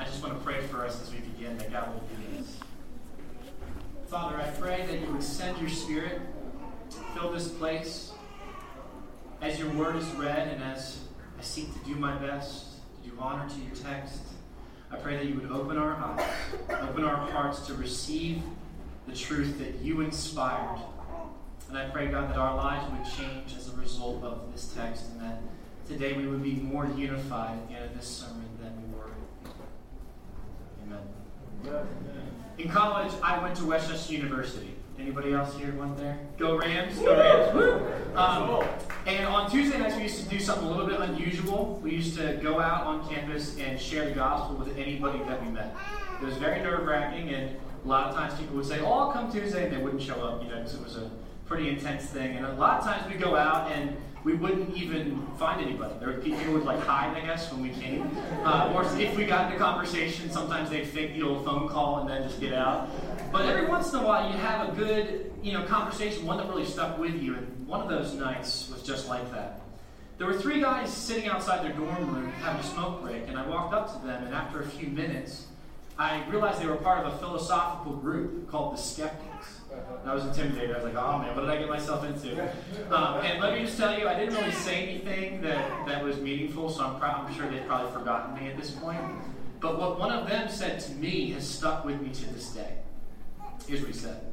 I just want to pray for us as we begin that God will do this. Father, I pray that you would send your Spirit, fill this place as your word is read and as I seek to do my best to do honor to your text. I pray that you would open our eyes, open our hearts to receive the truth that you inspired. And I pray, God, that our lives would change as a result of this text and that today we would be more unified at the end of this sermon. Amen. In college, I went to West Chester University. Anybody else here went there? Go Rams! Go Rams! Um, and on Tuesday nights, we used to do something a little bit unusual. We used to go out on campus and share the gospel with anybody that we met. It was very nerve wracking, and a lot of times people would say, "Oh, I'll come Tuesday," and they wouldn't show up, you know, because it was a pretty intense thing. And a lot of times we go out and we wouldn't even find anybody. There people would like hide, I guess, when we came. Uh, or if we got into conversation, sometimes they'd fake the old phone call and then just get out. But every once in a while, you'd have a good, you know, conversation, one that really stuck with you. And one of those nights was just like that. There were three guys sitting outside their dorm room having a smoke break, and I walked up to them, and after a few minutes, I realized they were part of a philosophical group called the Skeptics. And I was intimidated. I was like, oh man, what did I get myself into? Um, and let me just tell you, I didn't really say anything that, that was meaningful, so I'm, pro- I'm sure they've probably forgotten me at this point. But what one of them said to me has stuck with me to this day. Here's what he said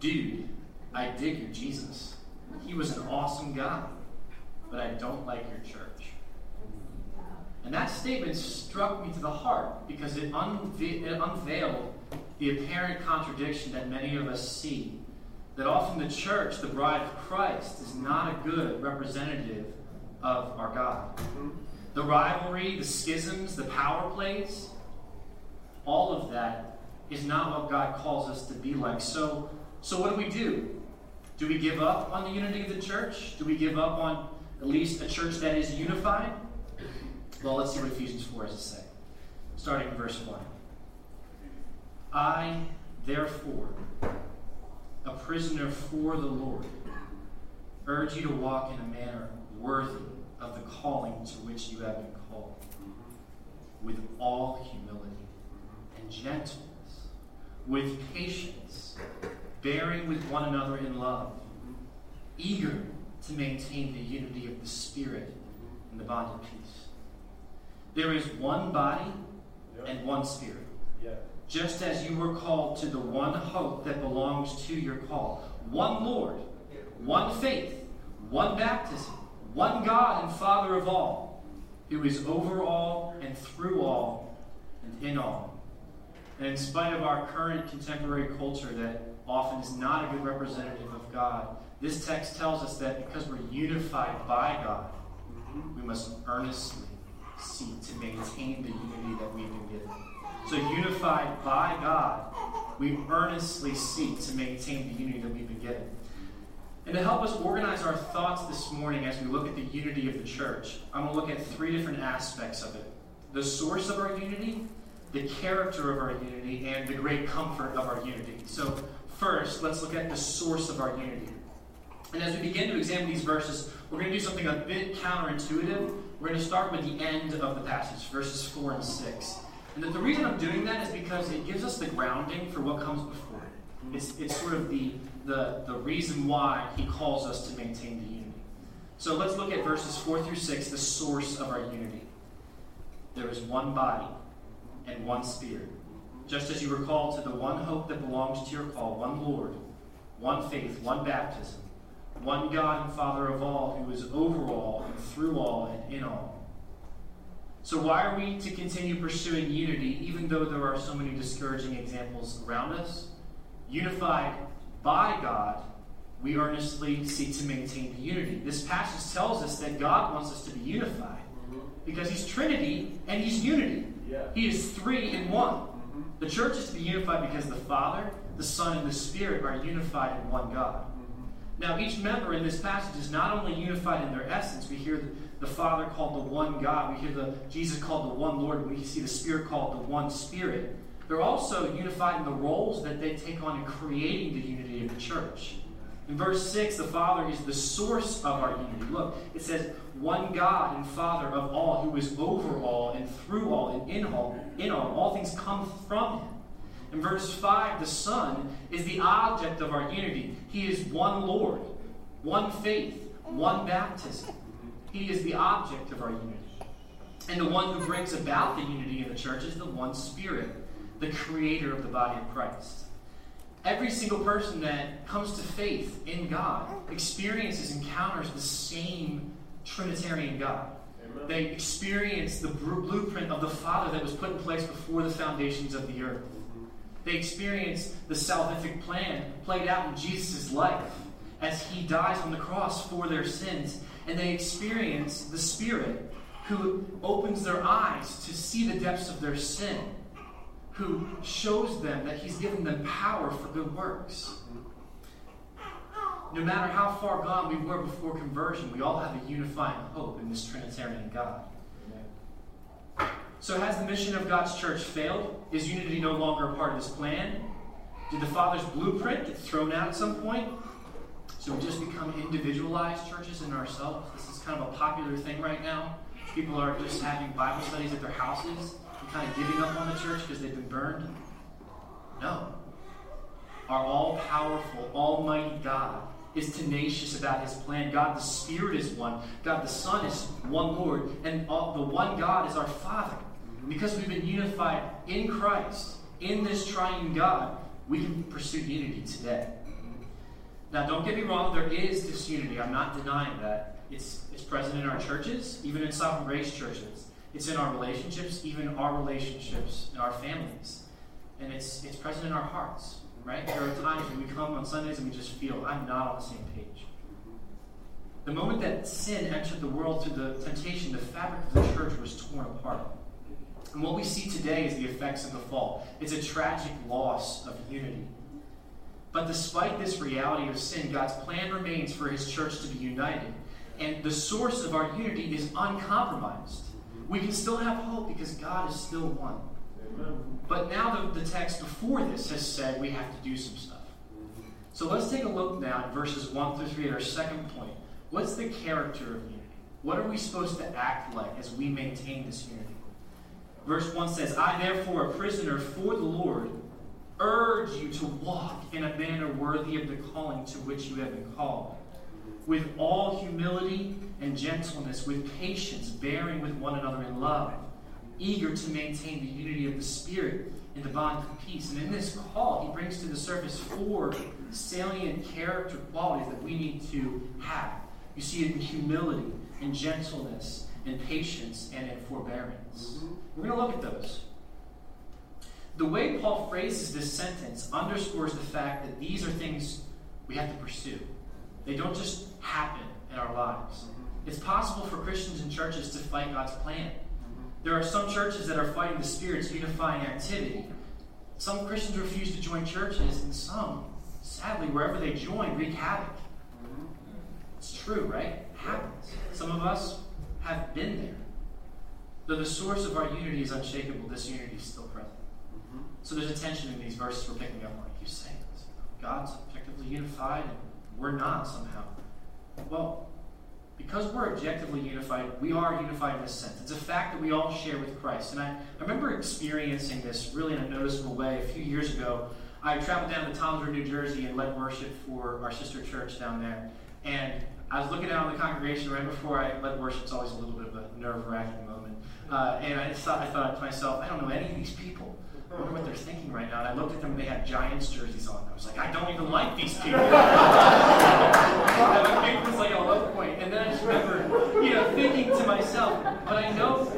Dude, I dig your Jesus. He was an awesome guy, but I don't like your church. And that statement struck me to the heart because it, unve- it unveiled the apparent contradiction that many of us see. That often the church, the bride of Christ, is not a good representative of our God. The rivalry, the schisms, the power plays, all of that is not what God calls us to be like. So, so what do we do? Do we give up on the unity of the church? Do we give up on at least a church that is unified? Well, let's see what Ephesians 4 has to say. Starting in verse 1. I, therefore, a prisoner for the Lord, urge you to walk in a manner worthy of the calling to which you have been called, with all humility and gentleness, with patience, bearing with one another in love, eager to maintain the unity of the Spirit in the bond of peace. There is one body and one Spirit. Just as you were called to the one hope that belongs to your call. One Lord, one faith, one baptism, one God and Father of all, who is over all and through all and in all. And in spite of our current contemporary culture that often is not a good representative of God, this text tells us that because we're unified by God, mm-hmm. we must earnestly seek to maintain the unity that we've been given. So, unified by God, we earnestly seek to maintain the unity that we've been given. And to help us organize our thoughts this morning as we look at the unity of the church, I'm going to look at three different aspects of it the source of our unity, the character of our unity, and the great comfort of our unity. So, first, let's look at the source of our unity. And as we begin to examine these verses, we're going to do something a bit counterintuitive. We're going to start with the end of the passage, verses 4 and 6. And the reason I'm doing that is because it gives us the grounding for what comes before it. It's, it's sort of the, the, the reason why he calls us to maintain the unity. So let's look at verses 4 through 6, the source of our unity. There is one body and one spirit. Just as you were called to the one hope that belongs to your call, one Lord, one faith, one baptism, one God and Father of all, who is over all and through all and in all. So, why are we to continue pursuing unity even though there are so many discouraging examples around us? Unified by God, we earnestly seek to maintain the unity. This passage tells us that God wants us to be unified mm-hmm. because He's Trinity and He's unity. Yeah. He is three in one. Mm-hmm. The church is to be unified because the Father, the Son, and the Spirit are unified in one God. Now, each member in this passage is not only unified in their essence, we hear the Father called the one God, we hear the Jesus called the one Lord, we see the Spirit called the one Spirit. They're also unified in the roles that they take on in creating the unity of the church. In verse 6, the Father is the source of our unity. Look, it says, one God and Father of all, who is over all and through all and in all, in all. All things come from him. In verse 5, the Son is the object of our unity. He is one Lord, one faith, one baptism. He is the object of our unity. And the one who brings about the unity in the church is the one Spirit, the creator of the body of Christ. Every single person that comes to faith in God experiences, encounters the same Trinitarian God. Amen. They experience the blueprint of the Father that was put in place before the foundations of the earth. They experience the salvific plan played out in Jesus' life as he dies on the cross for their sins. And they experience the Spirit who opens their eyes to see the depths of their sin who shows them that He's given them power for good works. No matter how far gone we were before conversion, we all have a unifying hope in this Trinitarian God. So, has the mission of God's church failed? Is unity no longer a part of His plan? Did the Father's blueprint get thrown out at some point? So we just become individualized churches in ourselves? This is kind of a popular thing right now. People are just having Bible studies at their houses and kind of giving up on the church because they've been burned? No. Our all powerful, almighty God is tenacious about his plan. God the Spirit is one. God the Son is one Lord. And all, the one God is our Father. Because we've been unified in Christ, in this triune God, we can pursue unity today. Now, don't get me wrong, there is disunity. I'm not denying that. It's, it's present in our churches, even in sovereign grace churches. It's in our relationships, even our relationships in our families. And it's, it's present in our hearts, right? There are times when we come on Sundays and we just feel, I'm not on the same page. The moment that sin entered the world through the temptation, the fabric of the church was torn apart. And what we see today is the effects of the fall. It's a tragic loss of unity. But despite this reality of sin, God's plan remains for his church to be united. And the source of our unity is uncompromised we can still have hope because God is still one. Amen. But now the, the text before this has said we have to do some stuff. So let's take a look now at verses 1 through 3 at our second point. What's the character of unity? What are we supposed to act like as we maintain this unity? Verse 1 says, I therefore, a prisoner for the Lord, urge you to walk in a manner worthy of the calling to which you have been called with all humility and gentleness, with patience, bearing with one another in love, eager to maintain the unity of the Spirit in the bond of peace. And in this call, he brings to the surface four salient character qualities that we need to have. You see it in humility, in gentleness, in patience, and in forbearance. We're going to look at those. The way Paul phrases this sentence underscores the fact that these are things we have to pursue. They don't just happen in our lives. It's possible for Christians and churches to fight God's plan. There are some churches that are fighting the Spirit's unifying activity. Some Christians refuse to join churches, and some, sadly, wherever they join, wreak havoc. It's true, right? It happens. Some of us have been there. Though the source of our unity is unshakable, this unity is still present. Mm-hmm. So there's a tension in these verses we're picking up on. You say God's objectively unified, and we're not somehow. Well, because we're objectively unified, we are unified in this sense. It's a fact that we all share with Christ. And I, I remember experiencing this really in a noticeable way a few years ago. I traveled down to Toms River, New Jersey, and led worship for our sister church down there. And I was looking out on the congregation right before I led worship. It's always a little bit of a nerve wracking. Uh, and I thought, I thought to myself, I don't know any of these people. I wonder what they're thinking right now. And I looked at them and they had Giants jerseys on. I was like, I don't even like these people. it was like a low point. And then I just remember, you know, thinking to myself, but I know,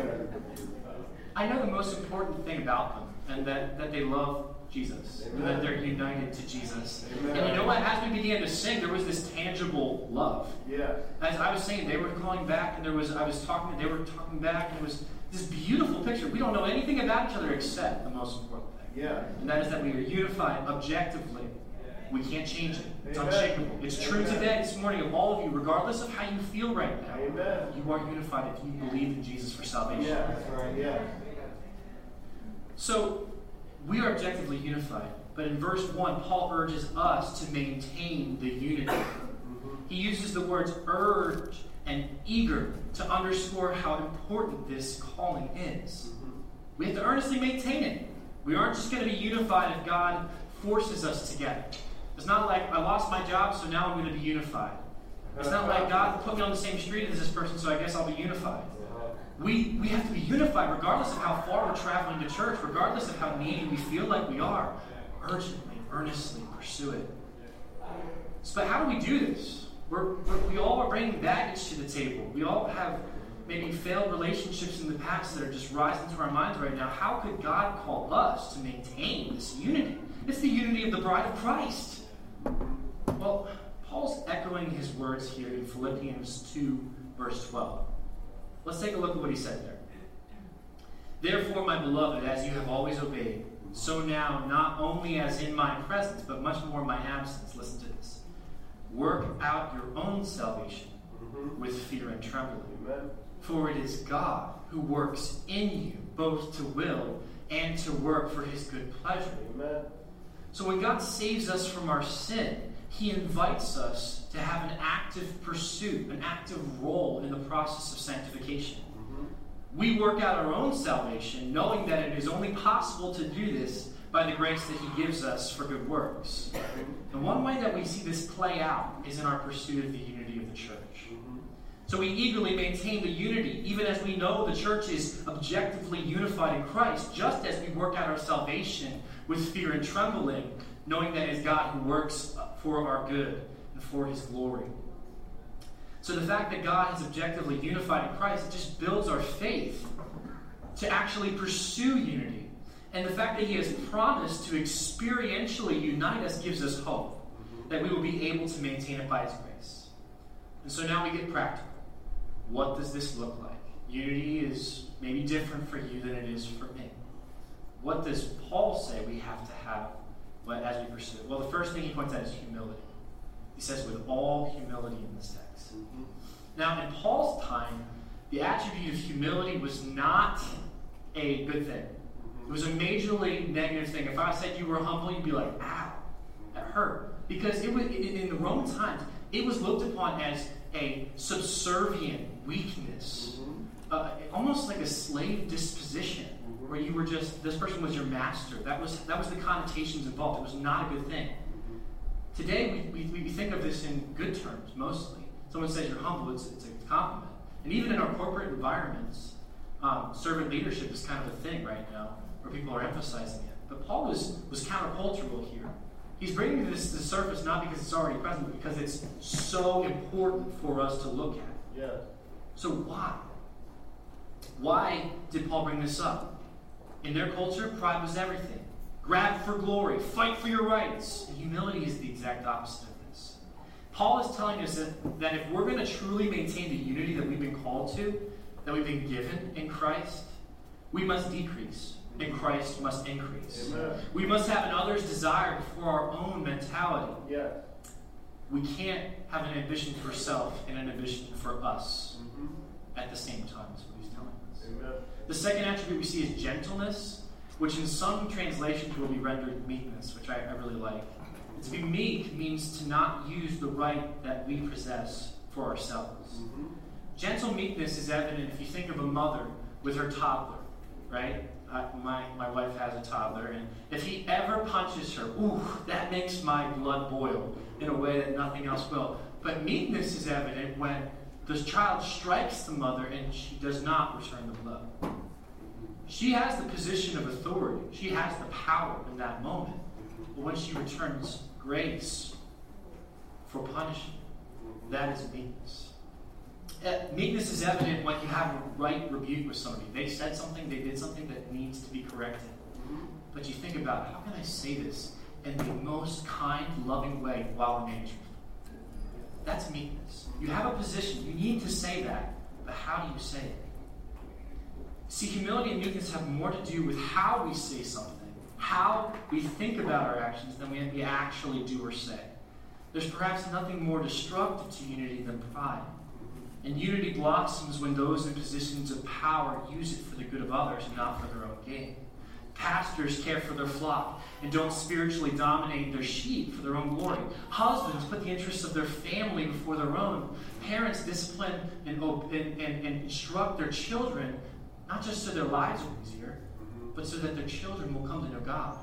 I know the most important thing about them, and that, that they love Jesus, Amen. and that they're united to Jesus. Amen. And you know what? As we began to sing, there was this tangible love. Yeah. As I was saying, they were calling back, and there was I was talking, they were talking back, and it was this beautiful picture. We don't know anything about each other except the most important thing. Yeah. And that is that we are unified objectively. We can't change it. It's Amen. unshakable. It's Amen. true today, this morning, of all of you, regardless of how you feel right now. Amen. You are unified if you believe in Jesus for salvation. Yeah, that's right. Yeah. So we are objectively unified. But in verse 1, Paul urges us to maintain the unity. Mm-hmm. He uses the words urge and eager to underscore how important this calling is. Mm-hmm. We have to earnestly maintain it. We aren't just going to be unified if God forces us together. It's not like I lost my job, so now I'm going to be unified. It's not like God put me on the same street as this person, so I guess I'll be unified. We, we have to be unified regardless of how far we're traveling to church, regardless of how needy we feel like we are. Urgently, earnestly pursue it. But how do we do this? We're, we all are bringing baggage to the table. We all have maybe failed relationships in the past that are just rising to our minds right now. How could God call us to maintain this unity? It's the unity of the bride of Christ. Well, Paul's echoing his words here in Philippians 2, verse 12. Let's take a look at what he said there. Therefore, my beloved, as you have always obeyed, so now, not only as in my presence, but much more in my absence, listen to this. Work out your own salvation mm-hmm. with fear and trembling. Amen. For it is God who works in you, both to will and to work for his good pleasure. Amen. So when God saves us from our sin, he invites us to have an active pursuit, an active role in the process of sanctification. Mm-hmm. We work out our own salvation, knowing that it is only possible to do this by the grace that He gives us for good works. And one way that we see this play out is in our pursuit of the unity of the church. So we eagerly maintain the unity, even as we know the church is objectively unified in Christ, just as we work out our salvation with fear and trembling, knowing that it is God who works for our good and for his glory. So the fact that God has objectively unified in Christ, just builds our faith to actually pursue unity. And the fact that he has promised to experientially unite us gives us hope that we will be able to maintain it by his grace. And so now we get practical. What does this look like? Unity is maybe different for you than it is for me. What does Paul say we have to have as we pursue it? Well, the first thing he points out is humility. He says, with all humility in this text. Mm-hmm. Now, in Paul's time, the attribute of humility was not a good thing. It was a majorly negative thing. If I said you were humble, you'd be like, ow, that hurt. Because it was in the Roman times, it was looked upon as a subservient weakness, mm-hmm. uh, almost like a slave disposition where you were just this person was your master. That was that was the connotations involved. It was not a good thing. Today we, we, we think of this in good terms mostly. Someone says you're humble, it's, it's a compliment. And even in our corporate environments, um, servant leadership is kind of a thing right now where people are emphasizing it. But Paul was was countercultural here. He's bringing this to the surface not because it's already present, but because it's so important for us to look at. Yeah. So why? Why did Paul bring this up? In their culture, pride was everything. Grab for glory, fight for your rights. And humility is the exact opposite of this. Paul is telling us that, that if we're going to truly maintain the unity that we've been called to, that we've been given in Christ, we must decrease and Christ must increase. Amen. We must have an other's desire before our own mentality. Yeah. We can't have an ambition for self and an ambition for us mm-hmm. at the same time. So He's telling Amen. The second attribute we see is gentleness, which in some translations will be rendered meekness, which I, I really like. To be meek means to not use the right that we possess for ourselves. Mm-hmm. Gentle meekness is evident if you think of a mother with her toddler, right? My, my wife has a toddler, and if he ever punches her, ooh, that makes my blood boil in a way that nothing else will. But meekness is evident when the child strikes the mother and she does not return the blow. She has the position of authority, she has the power in that moment. But when she returns grace for punishment, that is meekness. Meekness is evident when you have a right rebuke with somebody. They said something, they did something that needs to be corrected. But you think about how can I say this in the most kind, loving way while remaining that's meekness. You have a position. You need to say that. But how do you say it? See, humility and meekness have more to do with how we say something, how we think about our actions than we actually do or say. There's perhaps nothing more destructive to unity than pride. And unity blossoms when those in positions of power use it for the good of others and not for their own gain. Pastors care for their flock and don't spiritually dominate their sheep for their own glory. Husbands put the interests of their family before their own. Parents discipline and, and, and, and instruct their children, not just so their lives are easier, but so that their children will come to know God.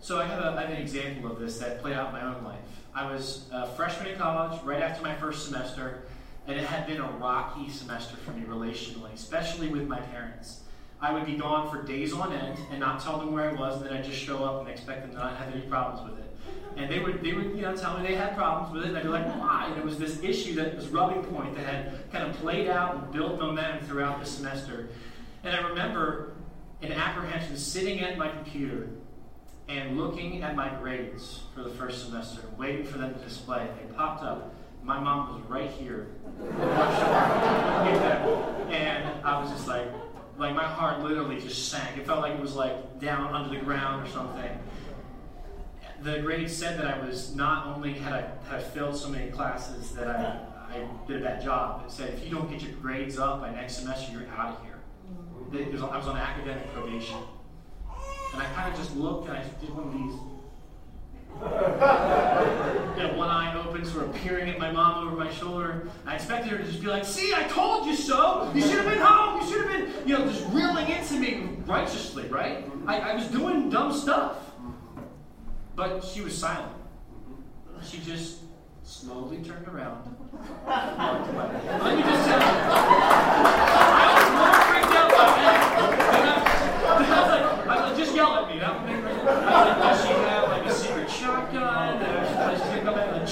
So I have, a, I have an example of this that played out in my own life. I was a freshman in college, right after my first semester, and it had been a rocky semester for me relationally, especially with my parents. I would be gone for days on end and not tell them where I was, and then I'd just show up and expect them to not have any problems with it. And they would, they would, you know, tell me they had problems with it, and I'd be like, why? And it was this issue that was rubbing point that had kind of played out and built momentum throughout the semester. And I remember in apprehension sitting at my computer and looking at my grades for the first semester, waiting for them to display. They popped up. My mom was right here. and I was just like, like my heart literally just sank. It felt like it was like down under the ground or something. The grades said that I was not only had I had failed so many classes that I, I did a bad job. It said if you don't get your grades up by next semester, you're out of here. Mm-hmm. I was on academic probation. And I kind of just looked and I did one of these. you know, one eye open, sort of peering at my mom over my shoulder. I expected her to just be like, See, I told you so. You should have been home. You should have been, you know, just reeling into me righteously, right? I, I was doing dumb stuff. But she was silent. She just slowly turned around. Let me just tell you, I was more freaked out by that. I was like, I was like, just yell at me. That would make like, does she have like a secret shotgun? And she's gonna come back and like,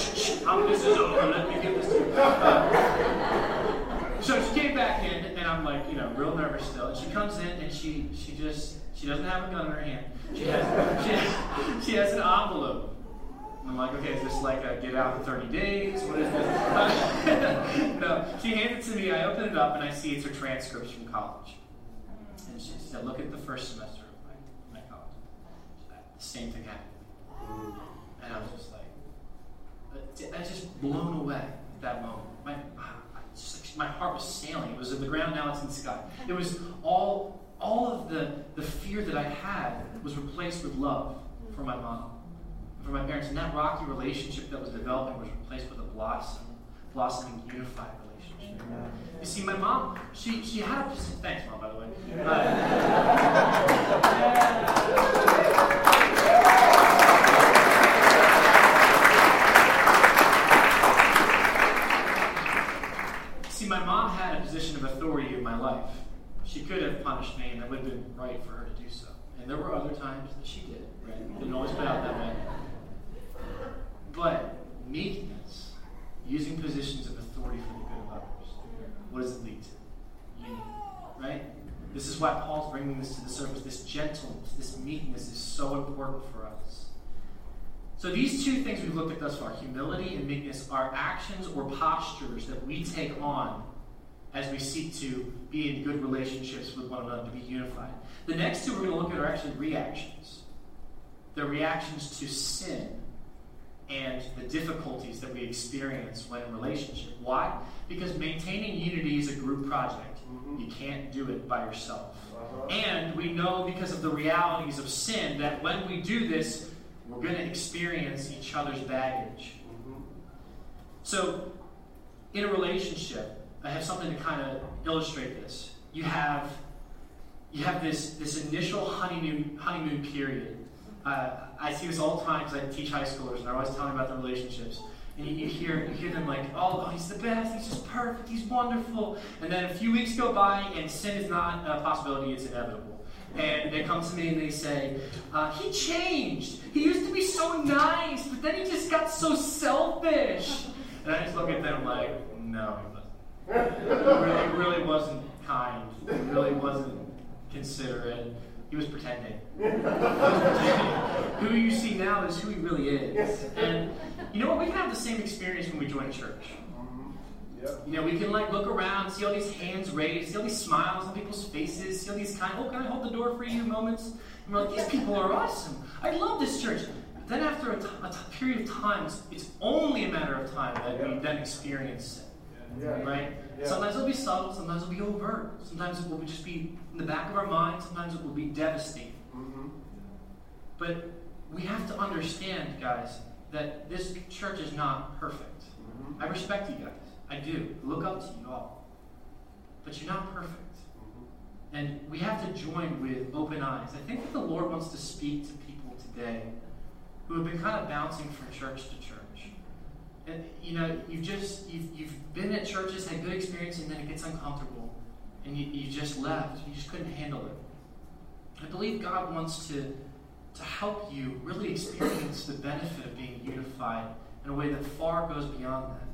I'm, this is over. Let me give this to you. Uh, so she came back in, and I'm like, you know, real nervous still. And she comes in, and she she just she doesn't have a gun in her hand. She has she has, she has an envelope. I'm like, okay, is this like a get out in 30 days? What is this? no, she handed it to me. I open it up and I see it's her transcripts from college. And she said, look at the first semester of my, my college. The same thing happened. And I was just like, I was just blown away at that moment. My, my heart was sailing. It was in the ground, now it's in the sky. It was all, all of the, the fear that I had was replaced with love for my mom for my parents. And that rocky relationship that was developing was replaced with a blossom, blossoming, unified relationship. You see, my mom, she, she had a thanks, mom, by the way. Uh, see, my mom had a position of authority in my life. She could have punished me, and it would have been right for her to do so. And there were other times that she did. Right? It didn't always play out that way. But meekness, using positions of authority for the good of others, what does it lead to? Unity, right? This is why Paul's bringing this to the surface. This gentleness, this meekness is so important for us. So, these two things we've looked at thus far humility and meekness are actions or postures that we take on as we seek to be in good relationships with one another, to be unified. The next two we're going to look at are actually reactions. They're reactions to sin and the difficulties that we experience when in relationship. Why? Because maintaining unity is a group project. Mm-hmm. You can't do it by yourself. Uh-huh. And we know because of the realities of sin that when we do this, we're going to experience each other's baggage. Mm-hmm. So, in a relationship, I have something to kind of illustrate this. You have you have this this initial honeymoon honeymoon period uh, I see this all the time because I teach high schoolers, and they're always telling about their relationships. And you, you, hear you hear them like, oh, oh, he's the best, he's just perfect, he's wonderful. And then a few weeks go by, and sin is not a possibility; it's inevitable. And they come to me and they say, uh, he changed. He used to be so nice, but then he just got so selfish. And I just look at them like, no, really, it really wasn't kind. It really wasn't considerate he was pretending. who you see now is who he really is. And you know what? We can have the same experience when we join a church. Mm-hmm. You know, we can like look around, see all these hands raised, see all these smiles on people's faces, see all these kind, oh, can I hold the door for you moments? And we're like, these people are awesome. I love this church. But then after a, t- a t- period of time, it's, it's, only a matter of time that we then experience it. Yeah. Right? Yeah. Sometimes it'll be subtle, sometimes it'll be overt, sometimes it will just be in the back of our mind, sometimes it will be devastating. Mm-hmm. But we have to understand, guys, that this church is not perfect. Mm-hmm. I respect you guys. I do. Look up to you all. But you're not perfect. Mm-hmm. And we have to join with open eyes. I think that the Lord wants to speak to people today who have been kind of bouncing from church to church. And, you know, you've just, you've, you've been at churches, had good experience, and then it gets uncomfortable. And you, you just left. You just couldn't handle it. I believe God wants to, to help you really experience the benefit of being unified in a way that far goes beyond that.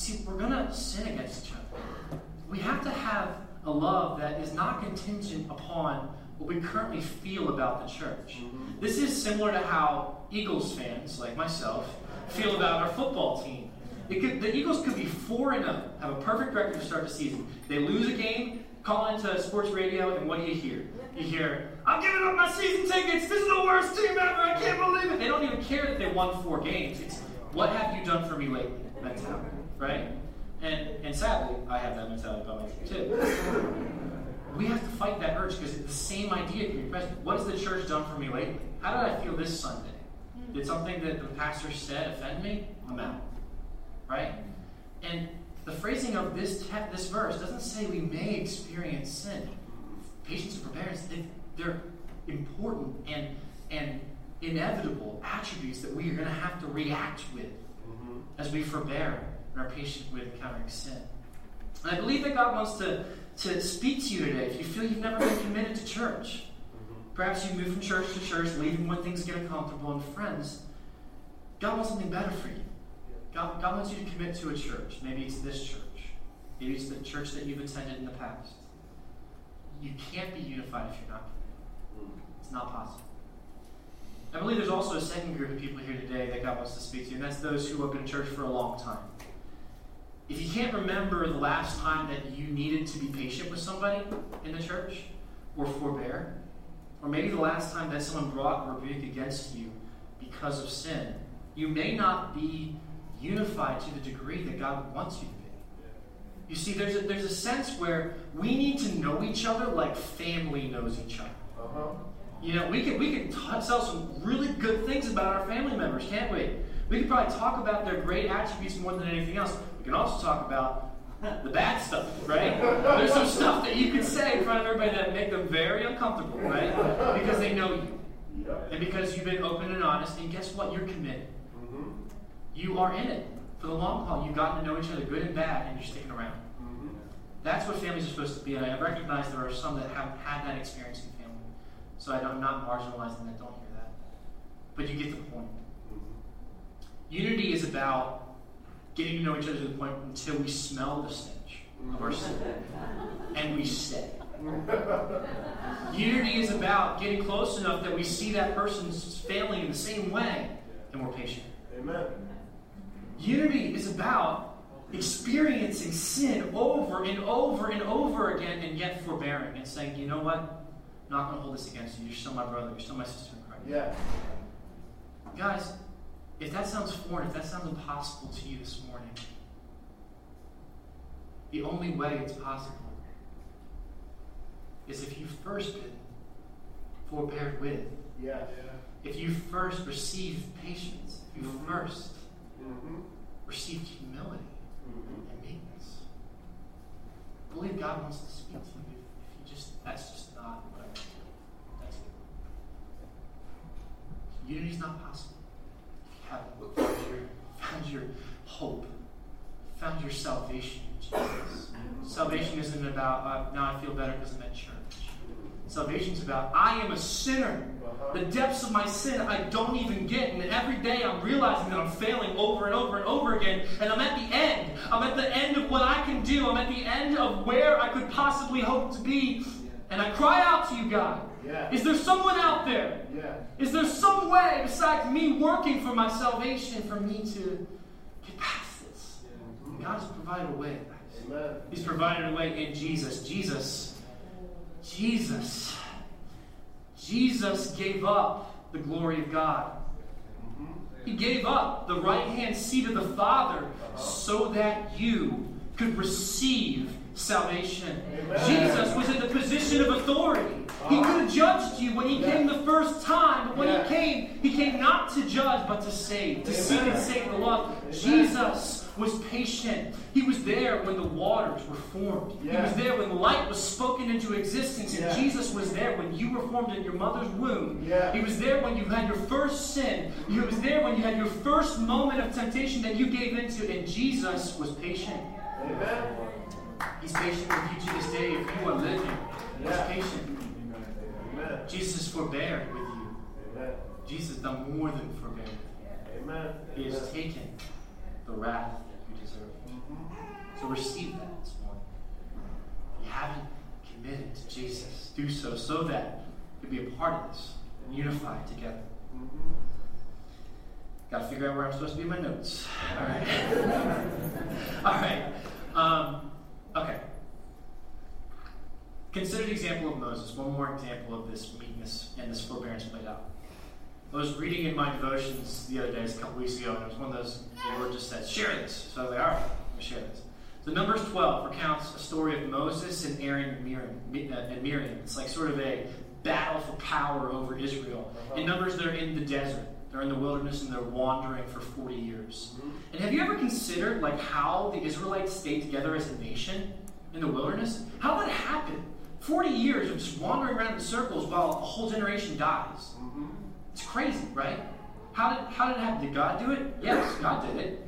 See, we're going to sin against each other. We have to have a love that is not contingent upon what we currently feel about the church. Mm-hmm. This is similar to how Eagles fans, like myself, feel about our football team. Could, the Eagles could be 4 and 0, have a perfect record to start the season. They lose a game, call into sports radio, and what do you hear? You hear, I'm giving up my season tickets. This is the worst team ever. I can't believe it. They don't even care that they won four games. It's, what have you done for me lately? Mentality, right? And, and sadly, I have that mentality about myself too. we have to fight that urge because it's the same idea can be present. What has the church done for me lately? How did I feel this Sunday? Did something that the pastor said offend me? I'm out. Right? And the phrasing of this te- this verse doesn't say we may experience sin. Patience and forbearance, they're important and and inevitable attributes that we are going to have to react with mm-hmm. as we forbear and are patient with encountering sin. And I believe that God wants to, to speak to you today if you feel you've never been committed to church. Perhaps you move from church to church, leaving when things get uncomfortable and friends. God wants something better for you. God, God wants you to commit to a church. Maybe it's this church. Maybe it's the church that you've attended in the past. You can't be unified if you're not committed. It's not possible. I believe there's also a second group of people here today that God wants to speak to, and that's those who have been in church for a long time. If you can't remember the last time that you needed to be patient with somebody in the church or forbear, or maybe the last time that someone brought a rebuke against you because of sin, you may not be unified to the degree that God wants you to be. You see, there's a, there's a sense where we need to know each other like family knows each other. Uh-huh. You know, we can we can t- tell some really good things about our family members, can't we? We can probably talk about their great attributes more than anything else. We can also talk about the bad stuff, right? There's some stuff that you can say in front of everybody that make them very uncomfortable, right? Because they know you. And because you've been open and honest, and guess what? You're committed. Mm-hmm. You are in it for the long haul. You've gotten to know each other, good and bad, and you're sticking around. Mm-hmm. That's what families are supposed to be. And I recognize there are some that haven't had that experience in family. So I'm not marginalizing that. Don't hear that. But you get the point. Mm-hmm. Unity is about getting to know each other to the point until we smell the stench of our sin and we stay. Unity is about getting close enough that we see that person's failing in the same way and we're patient. Amen. Unity is about experiencing sin over and over and over again and yet forbearing and saying, you know what? I'm not going to hold this against you. You're still my brother. You're still my sister in Christ. Yeah. Guys, if that sounds foreign, if that sounds impossible to you this morning, the only way it's possible is if you've first been forbeared with. Yeah. yeah. If you first received patience, if you mm-hmm. 1st mm-hmm. received humility mm-hmm. and meekness. I believe God wants to speak to you if you just that's just not what I do. That's it. Unity's not possible have found your hope, found your salvation in Jesus. Salvation isn't about, uh, now I feel better because I'm at church. Salvation is about, I am a sinner. Uh-huh. The depths of my sin I don't even get. And every day I'm realizing that I'm failing over and over and over again. And I'm at the end. I'm at the end of what I can do. I'm at the end of where I could possibly hope to be. And I cry out to you, God. Yeah. Is there someone out there? Yeah. Is there some way besides me working for my salvation for me to get past this? God has provided a way. Amen. He's provided a way in Jesus. Jesus. Jesus. Jesus gave up the glory of God. He gave up the right hand seat of the Father so that you could receive salvation. Amen. Jesus was in the position of authority. He could have judged you when he yeah. came the first time, but when yeah. he came, he came not to judge, but to save, to Amen. seek and save the lost. Jesus was patient. He was there when the waters were formed. Yeah. He was there when light was spoken into existence. And yeah. Jesus was there when you were formed in your mother's womb. Yeah. He was there when you had your first sin. He was there when you had your first moment of temptation that you gave into. And Jesus was patient. Amen. He's patient with you to this day if you are living. He's patient. Amen. Jesus forbear with you. Amen. Jesus done more than forbear Amen. He has taken the wrath so receive that this morning. If you haven't committed to Jesus, do so so that you'll be a part of this and unified together. Got to figure out where I'm supposed to be in my notes. All right. All right. Um, okay. Consider the example of Moses. One more example of this meekness and this forbearance played out. I was reading in my devotions the other day, a couple weeks ago, and it was one of those, the Lord just said, share this. So I was like, all right, I'm going to share this. So Numbers 12 recounts a story of Moses and Aaron and Miriam. Uh, and Miriam. It's like sort of a battle for power over Israel. In Numbers, they're in the desert. They're in the wilderness and they're wandering for 40 years. Mm-hmm. And have you ever considered like how the Israelites stayed together as a nation in the wilderness? How that happened? 40 years of just wandering around in circles while a whole generation dies. It's crazy, right? How did, how did it happen? Did God do it? Yes, God did it.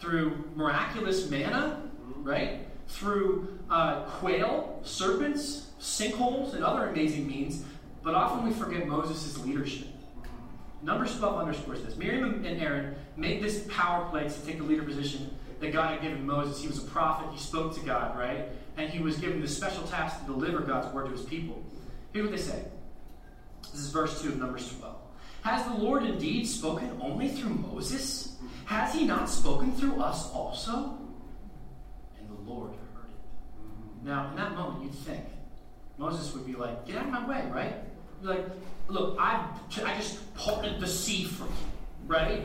Through miraculous manna right? Through uh, quail, serpents, sinkholes, and other amazing means, but often we forget Moses' leadership. Numbers 12 underscores this. Miriam and Aaron made this power play to take the leader position that God had given Moses. He was a prophet, he spoke to God, right? And he was given the special task to deliver God's word to his people. Here's what they say. This is verse 2 of Numbers 12. Has the Lord indeed spoken only through Moses? Has he not spoken through us also? And the Lord heard it. Now, in that moment, you'd think Moses would be like, Get out of my way, right? Like, Look, I, I just parted the sea for you, right?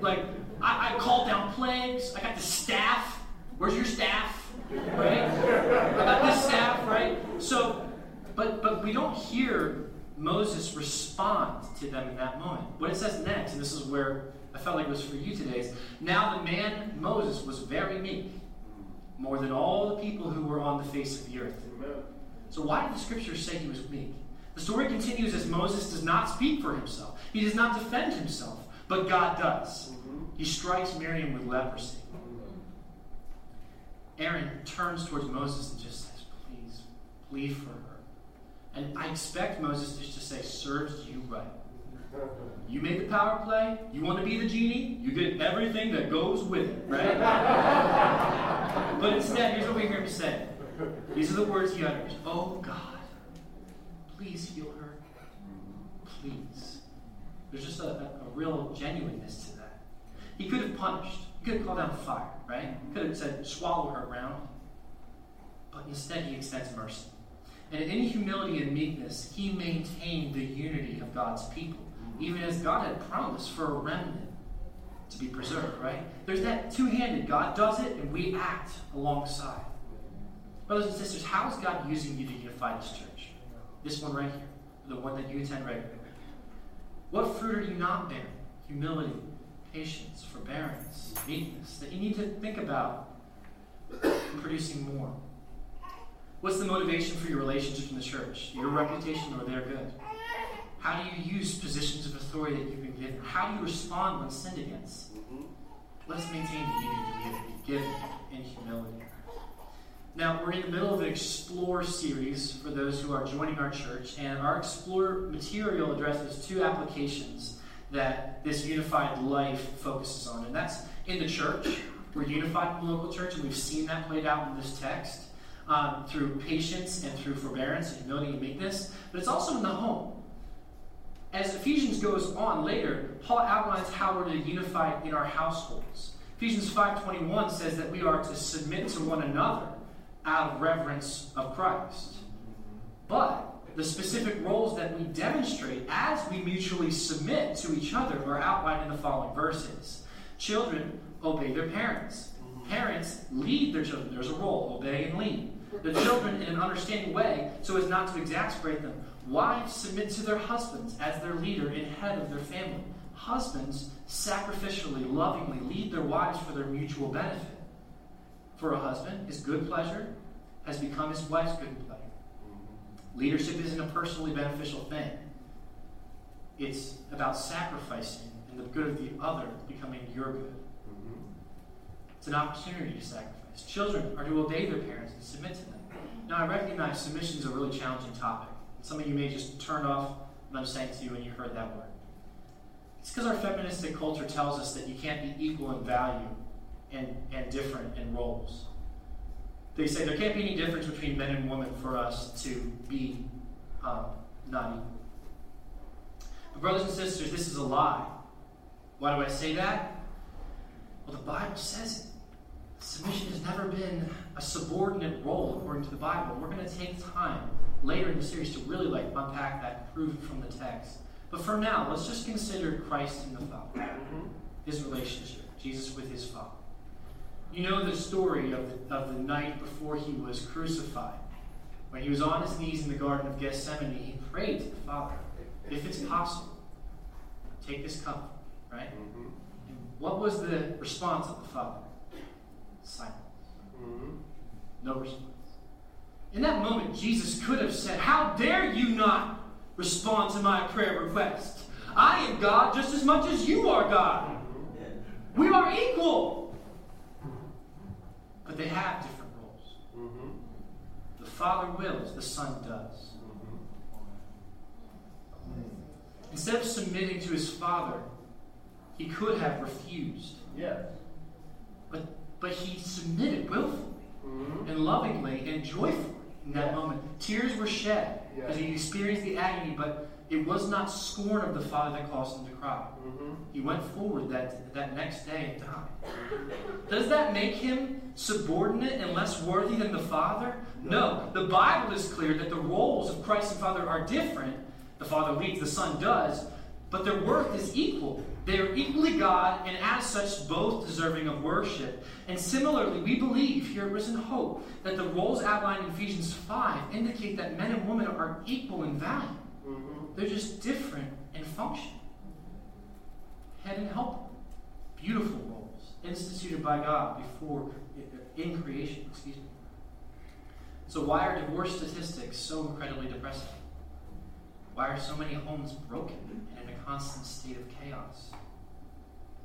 Like, I, I called down plagues. I got the staff. Where's your staff? Right? I got this staff, right? So, but but we don't hear Moses respond to them in that moment. What it says next, and this is where I felt like it was for you today, is now the man Moses was very meek more than all the people who were on the face of the earth. Amen. So, why did the scriptures say he was meek? The story continues as Moses does not speak for himself, he does not defend himself, but God does. Mm-hmm. He strikes Miriam with leprosy. Aaron turns towards Moses and just says, Please, plead for. And I expect Moses just to say, Serves you right. You made the power play. You want to be the genie. You get everything that goes with it, right? but instead, here's what we hear him say. These are the words he utters. Oh God, please heal her. Please. There's just a, a, a real genuineness to that. He could have punished. He could have called down fire, right? He could have said, swallow her around. But instead, he extends mercy. And in humility and meekness, he maintained the unity of God's people even as God had promised for a remnant to be preserved, right? There's that two handed. God does it, and we act alongside. Brothers and sisters, how is God using you to unify this church? This one right here, the one that you attend regularly. What fruit are you not bearing? Humility, patience, forbearance, meekness, that you need to think about producing more. What's the motivation for your relationship in the church? Your reputation or their good? How do you use positions of authority that you've been given? How do you respond when sinned against? Mm-hmm. Let us maintain the unity we have been given in humility. Now, we're in the middle of an Explore series for those who are joining our church, and our Explore material addresses two applications that this unified life focuses on. And that's in the church. We're unified in the local church, and we've seen that played out in this text um, through patience and through forbearance and humility and meekness. But it's also in the home as Ephesians goes on later, Paul outlines how we're to unify in our households. Ephesians 5:21 says that we are to submit to one another out of reverence of Christ. But the specific roles that we demonstrate as we mutually submit to each other are outlined in the following verses. Children, obey their parents. Parents lead their children. There's a role, obey and lead. The children in an understanding way so as not to exasperate them. Wives submit to their husbands as their leader and head of their family. Husbands sacrificially, lovingly lead their wives for their mutual benefit. For a husband, his good pleasure has become his wife's good pleasure. Leadership isn't a personally beneficial thing. It's about sacrificing and the good of the other becoming your good. It's an opportunity to sacrifice. Children are to obey their parents and submit to them. Now, I recognize submission is a really challenging topic. Some of you may just turn off what I'm saying to you when you heard that word. It's because our feministic culture tells us that you can't be equal in value and, and different in roles. They say there can't be any difference between men and women for us to be um, not equal. But brothers and sisters, this is a lie. Why do I say that? Well, the Bible says it. Submission has never been a subordinate role according to the Bible. We're going to take time later in the series to really like unpack that prove it from the text. But for now, let's just consider Christ and the Father, mm-hmm. his relationship, Jesus with his Father. You know the story of the, of the night before he was crucified. When he was on his knees in the Garden of Gethsemane, he prayed to the Father, if it's possible, take this cup, right? Mm-hmm. What was the response of the Father? Silence. Mm-hmm. No response. In that moment, Jesus could have said, How dare you not respond to my prayer request? I am God just as much as you are God. We are equal. But they have different roles. Mm-hmm. The Father wills, the Son does. Mm-hmm. Instead of submitting to his Father, he could have refused. Yes. But but he submitted willfully mm-hmm. and lovingly and joyfully in that yeah. moment. Tears were shed because yeah. he experienced the agony, but it was not scorn of the Father that caused him to cry. Mm-hmm. He went forward that, that next day and died. Does that make him subordinate and less worthy than the Father? No. no. The Bible is clear that the roles of Christ and Father are different. The Father leads, the Son does, but their worth is equal. They are equally God, and as such, both deserving of worship. And similarly, we believe here at Risen Hope that the roles outlined in Ephesians 5 indicate that men and women are equal in value. Mm-hmm. They're just different in function. Head and helper. Beautiful roles instituted by God before in creation, excuse me. So why are divorce statistics so incredibly depressing? Why are so many homes broken and in a constant state of chaos?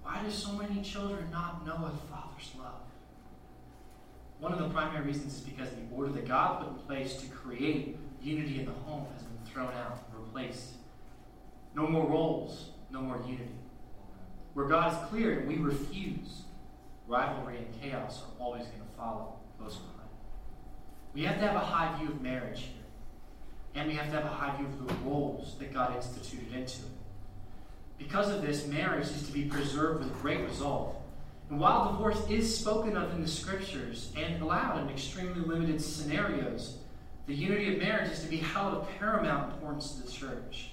Why do so many children not know a father's love? One of the primary reasons is because the order that God put in place to create unity in the home has been thrown out and replaced. No more roles, no more unity. Where God is clear and we refuse, rivalry and chaos are always going to follow close behind. We have to have a high view of marriage here. And we have to have a high view of the roles that God instituted into it. Because of this, marriage is to be preserved with great resolve. And while divorce is spoken of in the scriptures and allowed in extremely limited scenarios, the unity of marriage is to be held of paramount importance to the church.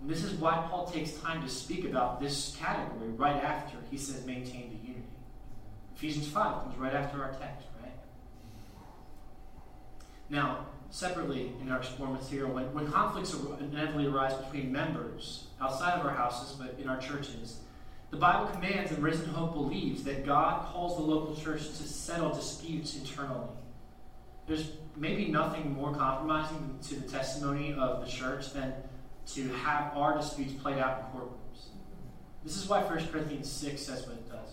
And this is why Paul takes time to speak about this category right after he says maintain the unity. Ephesians 5 comes right after our text, right? Now, separately in our explore material, when, when conflicts inevitably arise between members outside of our houses, but in our churches, the Bible commands and Risen Hope believes that God calls the local church to settle disputes internally. There's maybe nothing more compromising to the testimony of the church than to have our disputes played out in courtrooms. This is why 1 Corinthians 6 says what it does.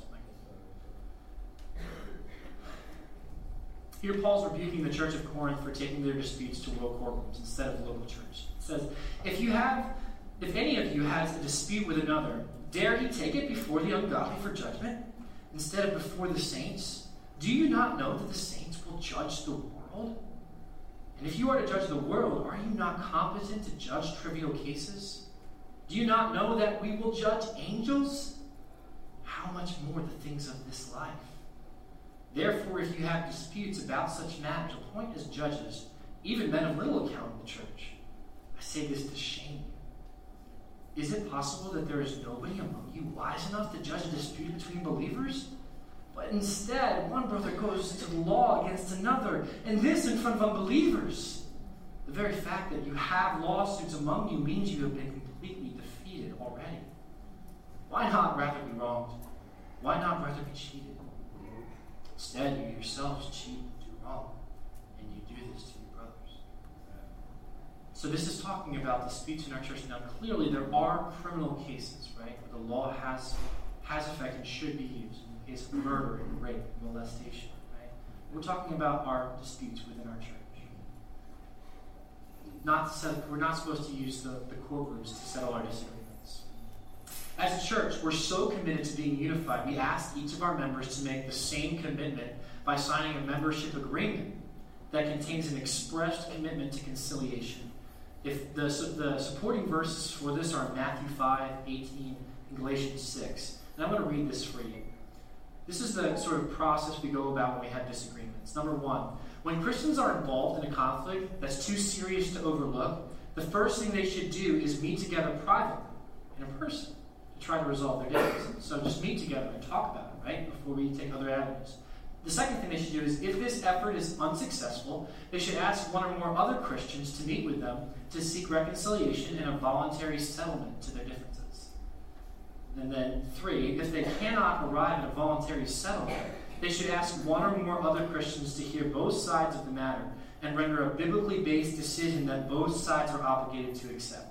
Here, Paul's rebuking the church of Corinth for taking their disputes to world courtrooms instead of local church. It says, if you have, if any of you has a dispute with another, dare he take it before the ungodly for judgment instead of before the saints? Do you not know that the saints will judge the world? And if you are to judge the world, are you not competent to judge trivial cases? Do you not know that we will judge angels? How much more the things of this life? Therefore, if you have disputes about such matters, appoint as judges, even men of little account in the church. I say this to shame you. Is it possible that there is nobody among you wise enough to judge a dispute between believers? But instead, one brother goes to law against another, and this in front of unbelievers. The very fact that you have lawsuits among you means you have been completely defeated already. Why not rather be wronged? Why not rather be cheated? Instead, you yourselves cheat and do wrong, and you do this to your brothers. So, this is talking about disputes in our church. Now, clearly, there are criminal cases, right, where the law has, has effect and should be used in the case of murder and rape and molestation, right? We're talking about our disputes within our church. Not set, we're not supposed to use the, the courtrooms to settle our disagreements. As a church, we're so committed to being unified, we ask each of our members to make the same commitment by signing a membership agreement that contains an expressed commitment to conciliation. If the, the supporting verses for this are Matthew 5, 18, and Galatians 6. And I'm going to read this for you. This is the sort of process we go about when we have disagreements. Number one, when Christians are involved in a conflict that's too serious to overlook, the first thing they should do is meet together privately in a person try to resolve their differences. So just meet together and talk about it, right, before we take other avenues. The second thing they should do is, if this effort is unsuccessful, they should ask one or more other Christians to meet with them to seek reconciliation and a voluntary settlement to their differences. And then, three, if they cannot arrive at a voluntary settlement, they should ask one or more other Christians to hear both sides of the matter and render a biblically based decision that both sides are obligated to accept.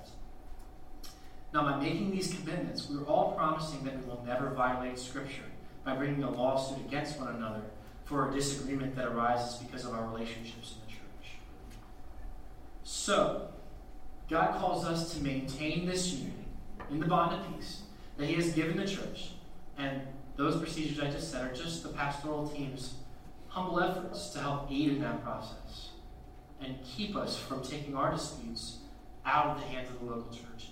Now, by making these commitments, we are all promising that we will never violate Scripture by bringing a lawsuit against one another for a disagreement that arises because of our relationships in the church. So, God calls us to maintain this unity in the bond of peace that He has given the church. And those procedures I just said are just the pastoral team's humble efforts to help aid in that process and keep us from taking our disputes out of the hands of the local church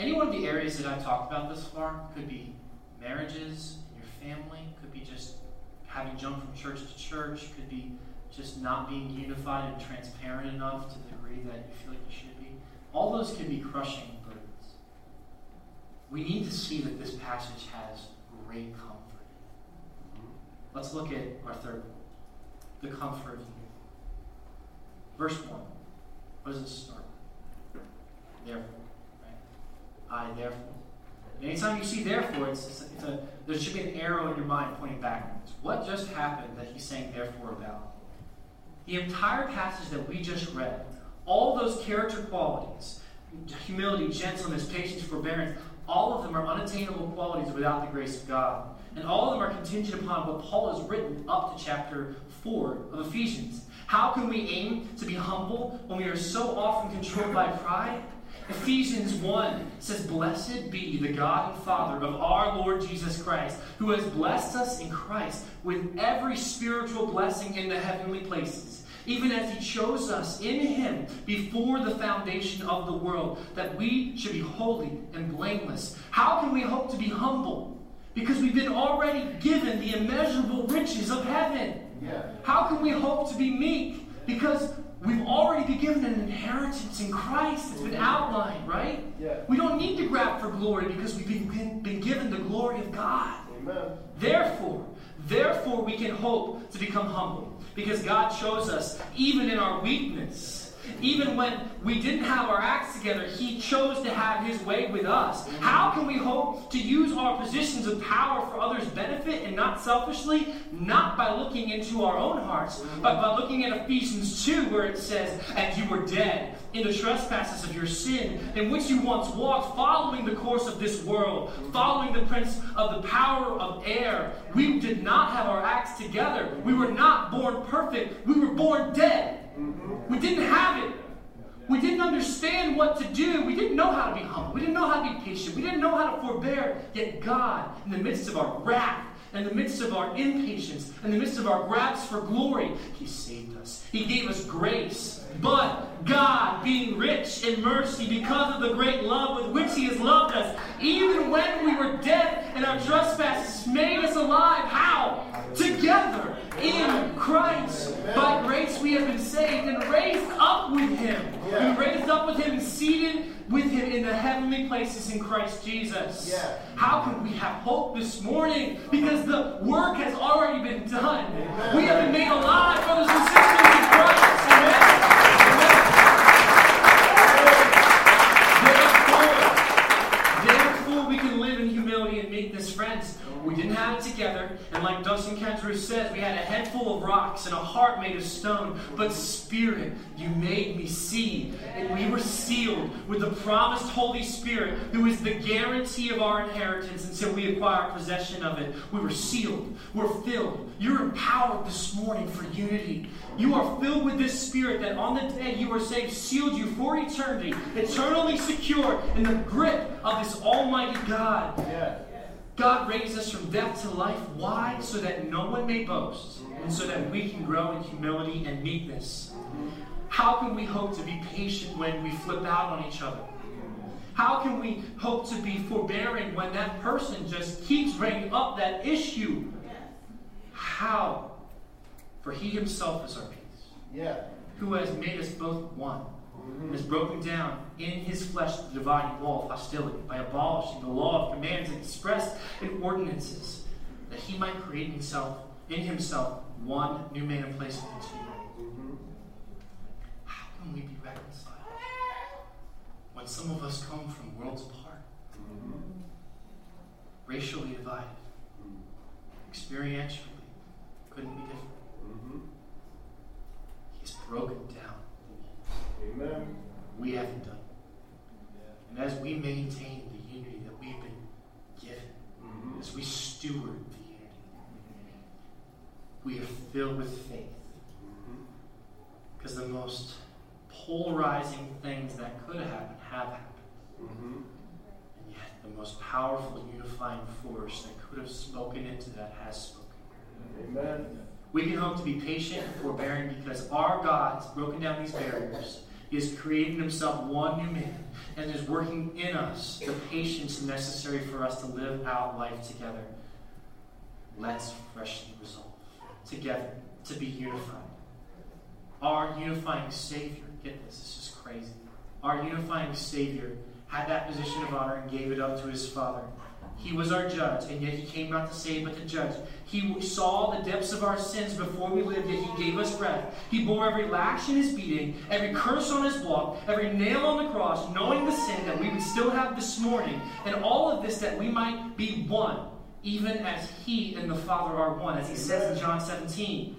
Any one of the areas that I've talked about this far could be marriages, in your family, could be just having jumped from church to church, could be just not being unified and transparent enough to the degree that you feel like you should be. All those can be crushing burdens. We need to see that this passage has great comfort. Let's look at our third the comfort of. Verse 1. What does it start? Therefore. I therefore. anytime you see therefore, it's, it's, a, there should be an arrow in your mind pointing backwards. What just happened that he's saying therefore about? The entire passage that we just read, all those character qualities, humility, gentleness, patience, forbearance, all of them are unattainable qualities without the grace of God. And all of them are contingent upon what Paul has written up to chapter 4 of Ephesians. How can we aim to be humble when we are so often controlled by pride? Ephesians 1 says, Blessed be the God and Father of our Lord Jesus Christ, who has blessed us in Christ with every spiritual blessing in the heavenly places, even as he chose us in him before the foundation of the world, that we should be holy and blameless. How can we hope to be humble? Because we've been already given the immeasurable riches of heaven. Yeah. How can we hope to be meek? Because We've already been given an inheritance in Christ. It's been outlined, right? Yeah. We don't need to grab for glory because we've been, been given the glory of God. Amen. Therefore, therefore we can hope to become humble because God shows us even in our weakness even when we didn't have our acts together, He chose to have His way with us. How can we hope to use our positions of power for others' benefit and not selfishly? Not by looking into our own hearts, but by looking at Ephesians 2, where it says, And you were dead in the trespasses of your sin, in which you once walked, following the course of this world, following the prince of the power of air. We did not have our acts together. We were not born perfect. We were born dead. We didn't have it. We didn't understand what to do. We didn't know how to be humble. We didn't know how to be patient. We didn't know how to forbear. Yet God, in the midst of our wrath, in the midst of our impatience, in the midst of our grabs for glory, He saved us. He gave us grace. But God, being rich in mercy because of the great love with which He has loved us, even when we were dead in our trespasses, made us alive. How? Together in Christ. By grace we have been saved and raised up with him. We raised up with him and seated with him in the heavenly places in Christ Jesus. Yeah. How can we have hope this morning? Because the work has already been done. Amen. We have been made alive, brothers and sisters in Christ. Amen. Amen. Friends. We didn't have it together, and like Dustin Kensrue says, we had a head full of rocks and a heart made of stone. But Spirit, you made me see, and we were sealed with the promised Holy Spirit, who is the guarantee of our inheritance until we acquire possession of it. We were sealed. We're filled. You're empowered this morning for unity. You are filled with this Spirit that on the day you are saved, sealed you for eternity, eternally secure in the grip of this Almighty God. Yeah. God raised us from death to life. Why? So that no one may boast, and so that we can grow in humility and meekness. How can we hope to be patient when we flip out on each other? How can we hope to be forbearing when that person just keeps bringing up that issue? How? For he himself is our peace, Yeah. who has made us both one and has broken down in his flesh the dividing wall of hostility by abolishing the law of commands and expressed in ordinances, that he might create in himself in himself one new man in place of the two. How can we be reconciled when some of us come from worlds apart, racially divided, experientially couldn't be different? He's broken down. Amen. we haven't done. And as we maintain the unity that we've been given, Mm-hmm. as we steward the unity, we are filled with faith. Mm-hmm. Because the most polarizing things that could happen have happened. Mm-hmm. And yet, the most powerful unifying force that could have spoken into that has spoken. Amen. We can hope to be patient and forbearing because our God has broken down these barriers. He creating himself one new man and is working in us the patience necessary for us to live out life together. Let's freshly resolve together to be unified. Our unifying Savior, get this, this is crazy. Our unifying Savior had that position of honor and gave it up to his Father. He was our judge, and yet he came not to save but to judge. He saw the depths of our sins before we lived, yet he gave us breath. He bore every lash in his beating, every curse on his walk, every nail on the cross, knowing the sin that we would still have this morning, and all of this that we might be one, even as he and the Father are one, as he says in John 17.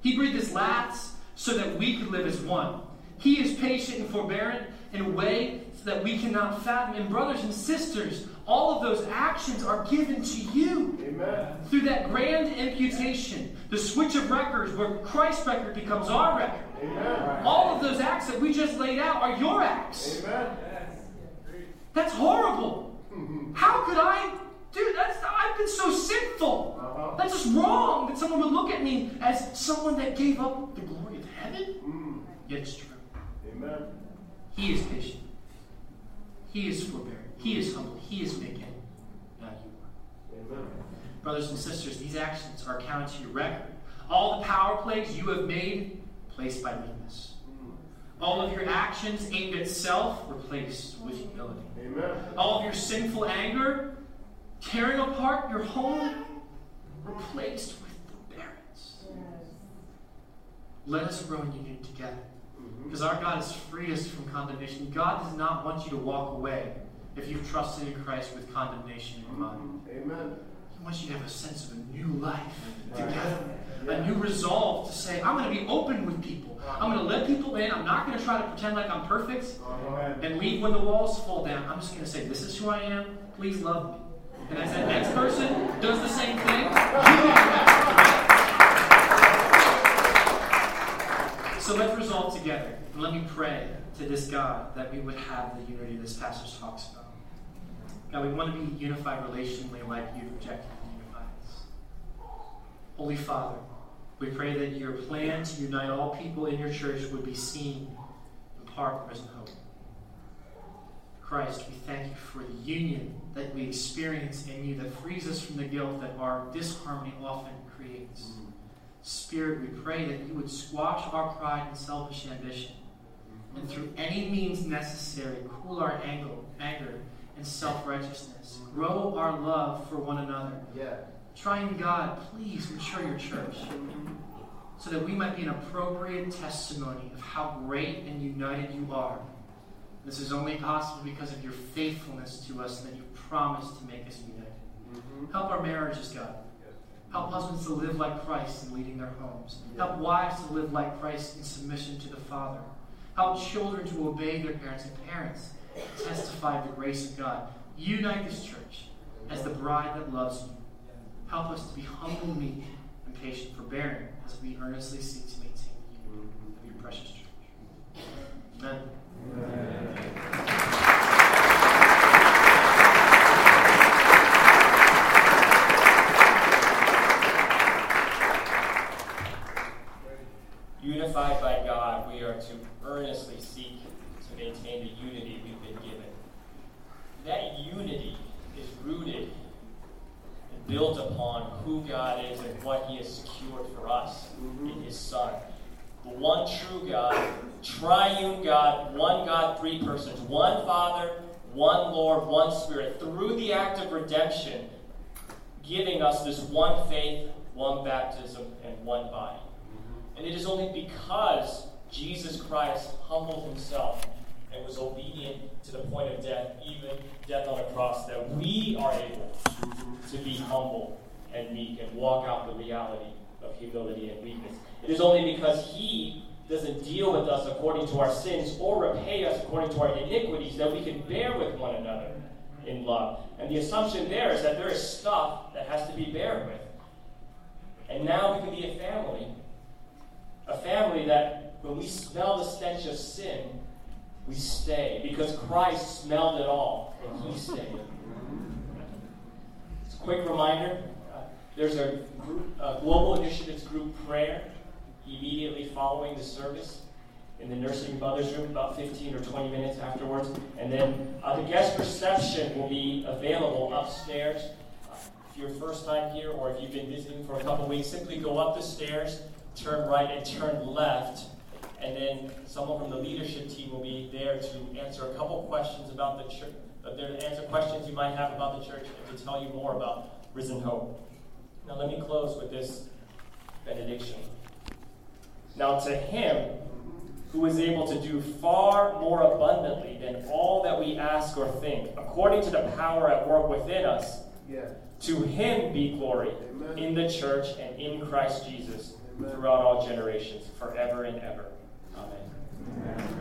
He breathed his last so that we could live as one. He is patient and forbearing in a way that we cannot fathom. And brothers and sisters, all of those actions are given to you Amen. through that grand imputation, the switch of records where Christ's record becomes our record. Amen. All of those acts that we just laid out are your acts. Amen. That's horrible. Mm-hmm. How could I do that's I've been so sinful. Uh-huh. That's just wrong that someone would look at me as someone that gave up the glory of heaven. Mm. Yet it's true. Amen. He is patient. He is forbearing. He is humble. He is making. Not you are. Amen. Brothers and sisters, these actions are counted to your record. All the power plays you have made, placed by meekness. Mm. All of your actions aimed at self, replaced with humility. Amen. All of your sinful anger, tearing apart your home, replaced with forbearance. Let us grow in union together. Because our God has freed us from condemnation. God does not want you to walk away if you've trusted in Christ with condemnation in your mind. Mm-hmm. Amen. He wants you to have a sense of a new life Right. together. Yeah. A new resolve to say, I'm going to be open with people. I'm going to let people in. I'm not going to try to pretend like I'm perfect Amen. and leave when the walls fall down. I'm just going to say, This is who I am. Please love me. And as that next person does the same thing, you do that. So let's resolve together. And let me pray to this God that we would have the unity this passage talks about. God, we want to be unified relationally like you've rejected to unify us. Holy Father, we pray that your plan to unite all people in your church would be seen in part, present hope. Christ, we thank you for the union that we experience in you that frees us from the guilt that our disharmony often creates. Spirit, we pray that you would squash our pride and selfish ambition, and through any means necessary, cool our anger, anger and self righteousness. Grow our love for one another. Yeah. Triune God, please mature your church so that we might be an appropriate testimony of how great and united you are. This is only possible because of your faithfulness to us and that you promised to make us united. Mm-hmm. Help our marriages, God. Help husbands to live like Christ in leading their homes. Help wives to live like Christ in submission to the Father. Help children to obey their parents and parents testify the grace of God. Unite this church as the bride that loves you. Help us to be humble, meek, and patient, forbearing as we earnestly seek to maintain the unity of your precious church. Amen. Unified by God, we are to earnestly seek the unity we've been given. That unity is rooted and built upon who God is and what He has secured for us mm-hmm. in His Son. The one true God, triune God, one God, three persons, one Father, one Lord, one Spirit, through the act of redemption, giving us this one faith, one baptism, and one body. Mm-hmm. And it is only because Jesus Christ humbled himself and was obedient to the point of death, even death on a cross, that we are able to be humble and meek and walk out the reality of humility and weakness. It is only because he doesn't deal with us according to our sins or repay us according to our iniquities that we can bear with one another in love. And the assumption there is that there is stuff that has to be bared with. And now we can be a family a family that when we smell the stench of sin, we stay because Christ smelled it all and he stayed. It's a quick reminder uh, there's a, group, a Global Initiatives group prayer immediately following the service in the nursing mother's room about 15 or 20 minutes afterwards. And then uh, the guest reception will be available upstairs. Uh, if you're first time here or if you've been visiting for a couple weeks, simply go up the stairs turn right and turn left. And then someone from the leadership team will be there to answer a couple questions about the church, uh, there to answer questions you might have about the church and to tell you more about Risen Hope. Now, let me close with this benediction. Now, to him who is able to do far more abundantly than all that we ask or think, according to the power at work within us, Yeah. to him be glory Amen. in the church and in Christ Jesus throughout all generations, forever and ever. Amen.